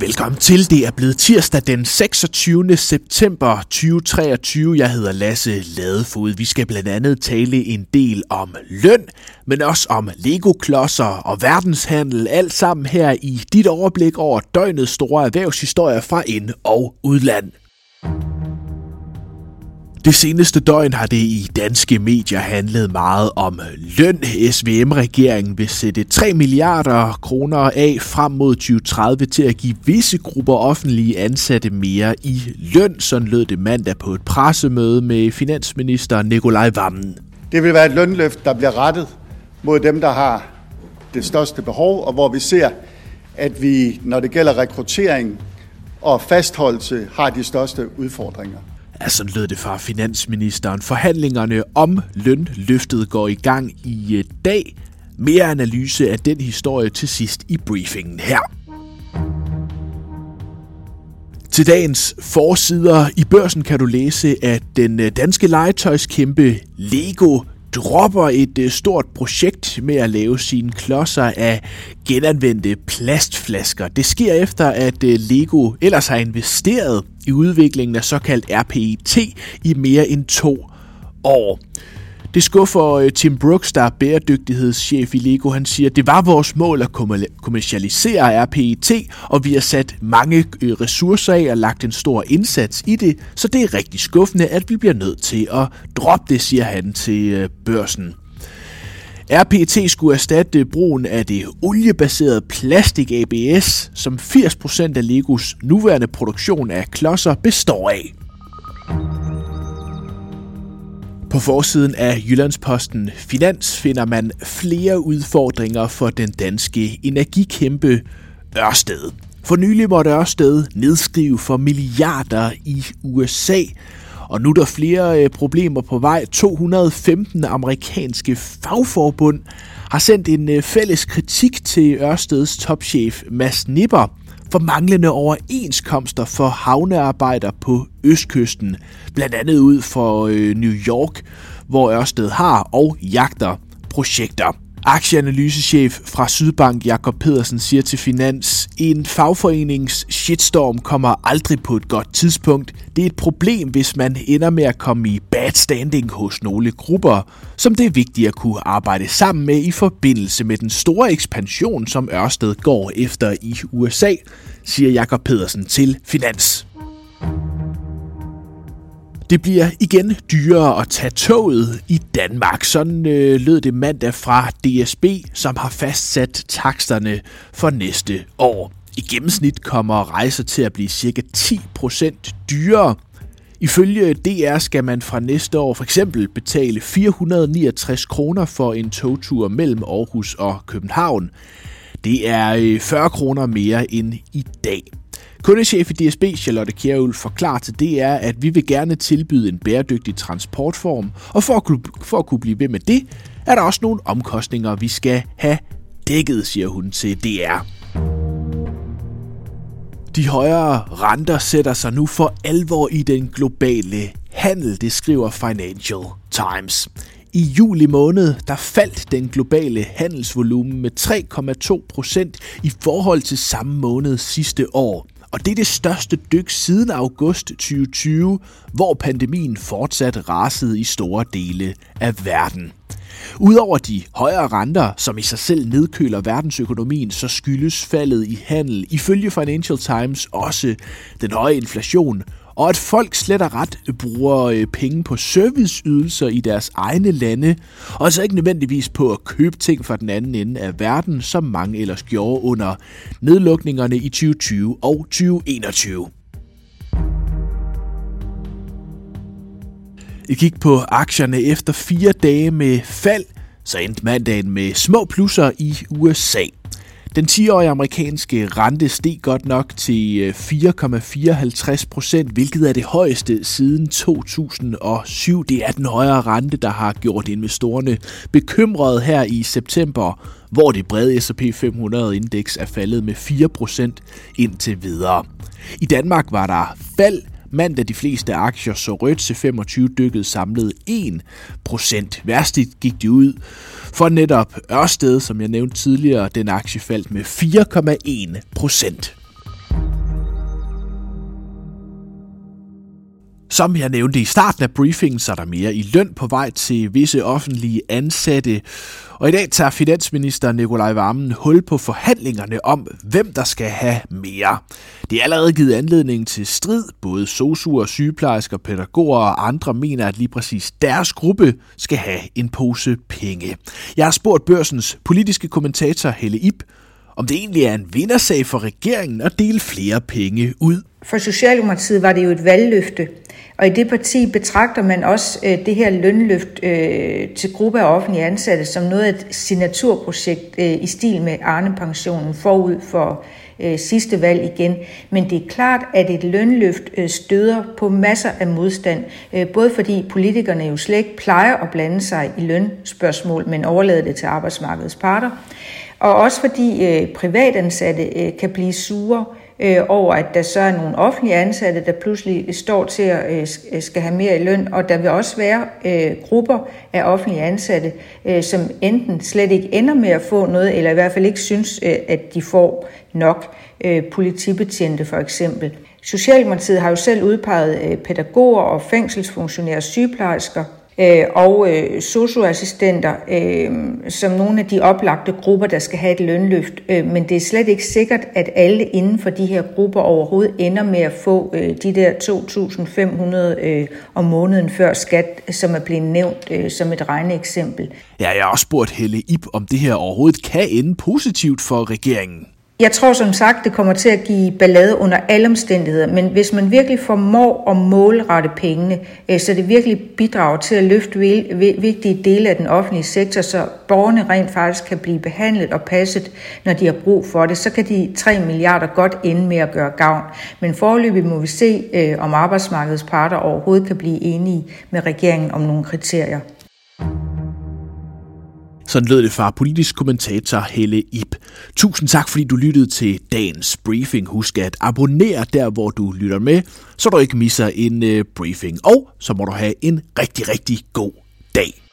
Velkommen til. Det er blevet tirsdag den 26. september 2023. Jeg hedder Lasse Ladefod. Vi skal blandt andet tale en del om løn, men også om Lego-klodser og verdenshandel. Alt sammen her i dit overblik over døgnets store erhvervshistorier fra ind- og udland. Det seneste døgn har det i danske medier handlet meget om løn. SVM-regeringen vil sætte 3 milliarder kroner af frem mod 2030 til at give visse grupper offentlige ansatte mere i løn. Sådan lød det mandag på et pressemøde med finansminister Nikolaj Vammen. Det vil være et lønløft, der bliver rettet mod dem, der har det største behov, og hvor vi ser, at vi, når det gælder rekruttering og fastholdelse, har de største udfordringer. Ja, sådan lød det fra finansministeren. Forhandlingerne om lønløftet går i gang i øh, dag. Mere analyse af den historie til sidst i briefingen her. Til dagens forsider i børsen kan du læse, at den øh, danske legetøjskæmpe Lego dropper et øh, stort projekt med at lave sine klodser af genanvendte plastflasker. Det sker efter, at øh, Lego ellers har investeret i udviklingen af såkaldt RPET i mere end to år. Det skuffer øh, Tim Brooks, der er bæredygtighedschef i Lego. Han siger, det var vores mål at kommercialisere RPET, og vi har sat mange øh, ressourcer af og lagt en stor indsats i det, så det er rigtig skuffende, at vi bliver nødt til at droppe det, siger han til øh, børsen. RPT skulle erstatte brugen af det oliebaserede plastik ABS, som 80% af Legos nuværende produktion af klodser består af. På forsiden af Jyllandsposten Finans finder man flere udfordringer for den danske energikæmpe Ørsted. For nylig måtte Ørsted nedskrive for milliarder i USA, og nu er der flere øh, problemer på vej. 215 amerikanske fagforbund har sendt en øh, fælles kritik til Ørsteds topchef Mads Nipper for manglende overenskomster for havnearbejder på Østkysten. Blandt andet ud for øh, New York, hvor Ørsted har og jagter projekter. Aktieanalysechef fra Sydbank Jakob Pedersen siger til Finans, en fagforenings shitstorm kommer aldrig på et godt tidspunkt. Det er et problem, hvis man ender med at komme i bad standing hos nogle grupper, som det er vigtigt at kunne arbejde sammen med i forbindelse med den store ekspansion, som Ørsted går efter i USA, siger Jakob Pedersen til Finans. Det bliver igen dyrere at tage toget i Danmark. Sådan øh, lød det mandag fra DSB, som har fastsat taksterne for næste år. I gennemsnit kommer rejser til at blive cirka 10% dyrere. Ifølge DR skal man fra næste år for eksempel betale 469 kroner for en togtur mellem Aarhus og København. Det er øh, 40 kroner mere end i dag. Kundechef i DSB, Charlotte Kjærhul, forklarer til DR, at vi vil gerne tilbyde en bæredygtig transportform, og for at, kunne, for at kunne blive ved med det, er der også nogle omkostninger, vi skal have dækket, siger hun til DR. De højere renter sætter sig nu for alvor i den globale handel, det skriver Financial Times. I juli måned, der faldt den globale handelsvolumen med 3,2 procent i forhold til samme måned sidste år. Og det er det største dyk siden august 2020, hvor pandemien fortsat rasede i store dele af verden. Udover de højere renter, som i sig selv nedkøler verdensøkonomien, så skyldes faldet i handel ifølge Financial Times også den høje inflation og at folk slet og ret bruger øh, penge på serviceydelser i deres egne lande, og så ikke nødvendigvis på at købe ting fra den anden ende af verden, som mange ellers gjorde under nedlukningerne i 2020 og 2021. I gik på aktierne efter fire dage med fald, så endte mandagen med små plusser i USA. Den 10-årige amerikanske rente steg godt nok til øh, 4,54 procent, hvilket er det højeste siden 2007. Det er den højere rente, der har gjort investorerne bekymrede her i september, hvor det brede S&P 500-indeks er faldet med 4 procent indtil videre. I Danmark var der fald Mandag de fleste aktier så rødt til 25 dykkede samlet 1%. Værstigt gik de ud for netop Ørsted, som jeg nævnte tidligere, den aktie faldt med 4,1%. Som jeg nævnte i starten af briefingen, så er der mere i løn på vej til visse offentlige ansatte. Og i dag tager finansminister Nikolaj Vammen hul på forhandlingerne om, hvem der skal have mere. Det er allerede givet anledning til strid. Både sosuer, sygeplejersker, pædagoger og andre mener, at lige præcis deres gruppe skal have en pose penge. Jeg har spurgt børsens politiske kommentator Helle Ip, om det egentlig er en vindersag for regeringen at dele flere penge ud. For Socialdemokratiet var det jo et valgløfte, og i det parti betragter man også øh, det her lønløft øh, til gruppe af offentlige ansatte som noget af et signaturprojekt øh, i stil med Arne-pensionen forud for øh, sidste valg igen. Men det er klart, at et lønløft øh, støder på masser af modstand, øh, både fordi politikerne jo slet ikke plejer at blande sig i lønspørgsmål, men overlader det til arbejdsmarkedets parter, og også fordi øh, privatansatte øh, kan blive sure øh, over, at der så er nogle offentlige ansatte, der pludselig står til at øh, øh, skal have mere i løn, og der vil også være øh, grupper af offentlige ansatte, øh, som enten slet ikke ender med at få noget, eller i hvert fald ikke synes, øh, at de får nok øh, politibetjente for eksempel. Socialdemokratiet har jo selv udpeget øh, pædagoger og fængselsfunktionærer og sygeplejersker øh, og øh, socioassistenter øh, som nogle af de oplagte grupper, der skal have et lønløft. Øh, men det er slet ikke sikkert, at alle inden for de her grupper overhovedet ender med at få øh, de der 2.500 øh, om måneden før skat, som er blevet nævnt øh, som et regneeksempel. Ja, jeg har også spurgt Helle Ip, om det her overhovedet kan ende positivt for regeringen. Jeg tror som sagt, det kommer til at give ballade under alle omstændigheder, men hvis man virkelig formår at målrette pengene, øh, så det virkelig bidrager til at løfte vigtige dele af den offentlige sektor, så borgerne rent faktisk kan blive behandlet og passet, når de har brug for det, så kan de 3 milliarder godt ende med at gøre gavn. Men foreløbig må vi se, øh, om arbejdsmarkedets parter overhovedet kan blive enige med regeringen om nogle kriterier. Sådan lød det fra politisk kommentator Helle Ip. Tusind tak, fordi du lyttede til dagens briefing. Husk at abonnere der, hvor du lytter med, så du ikke misser en uh, briefing. Og så må du have en rigtig, rigtig god dag.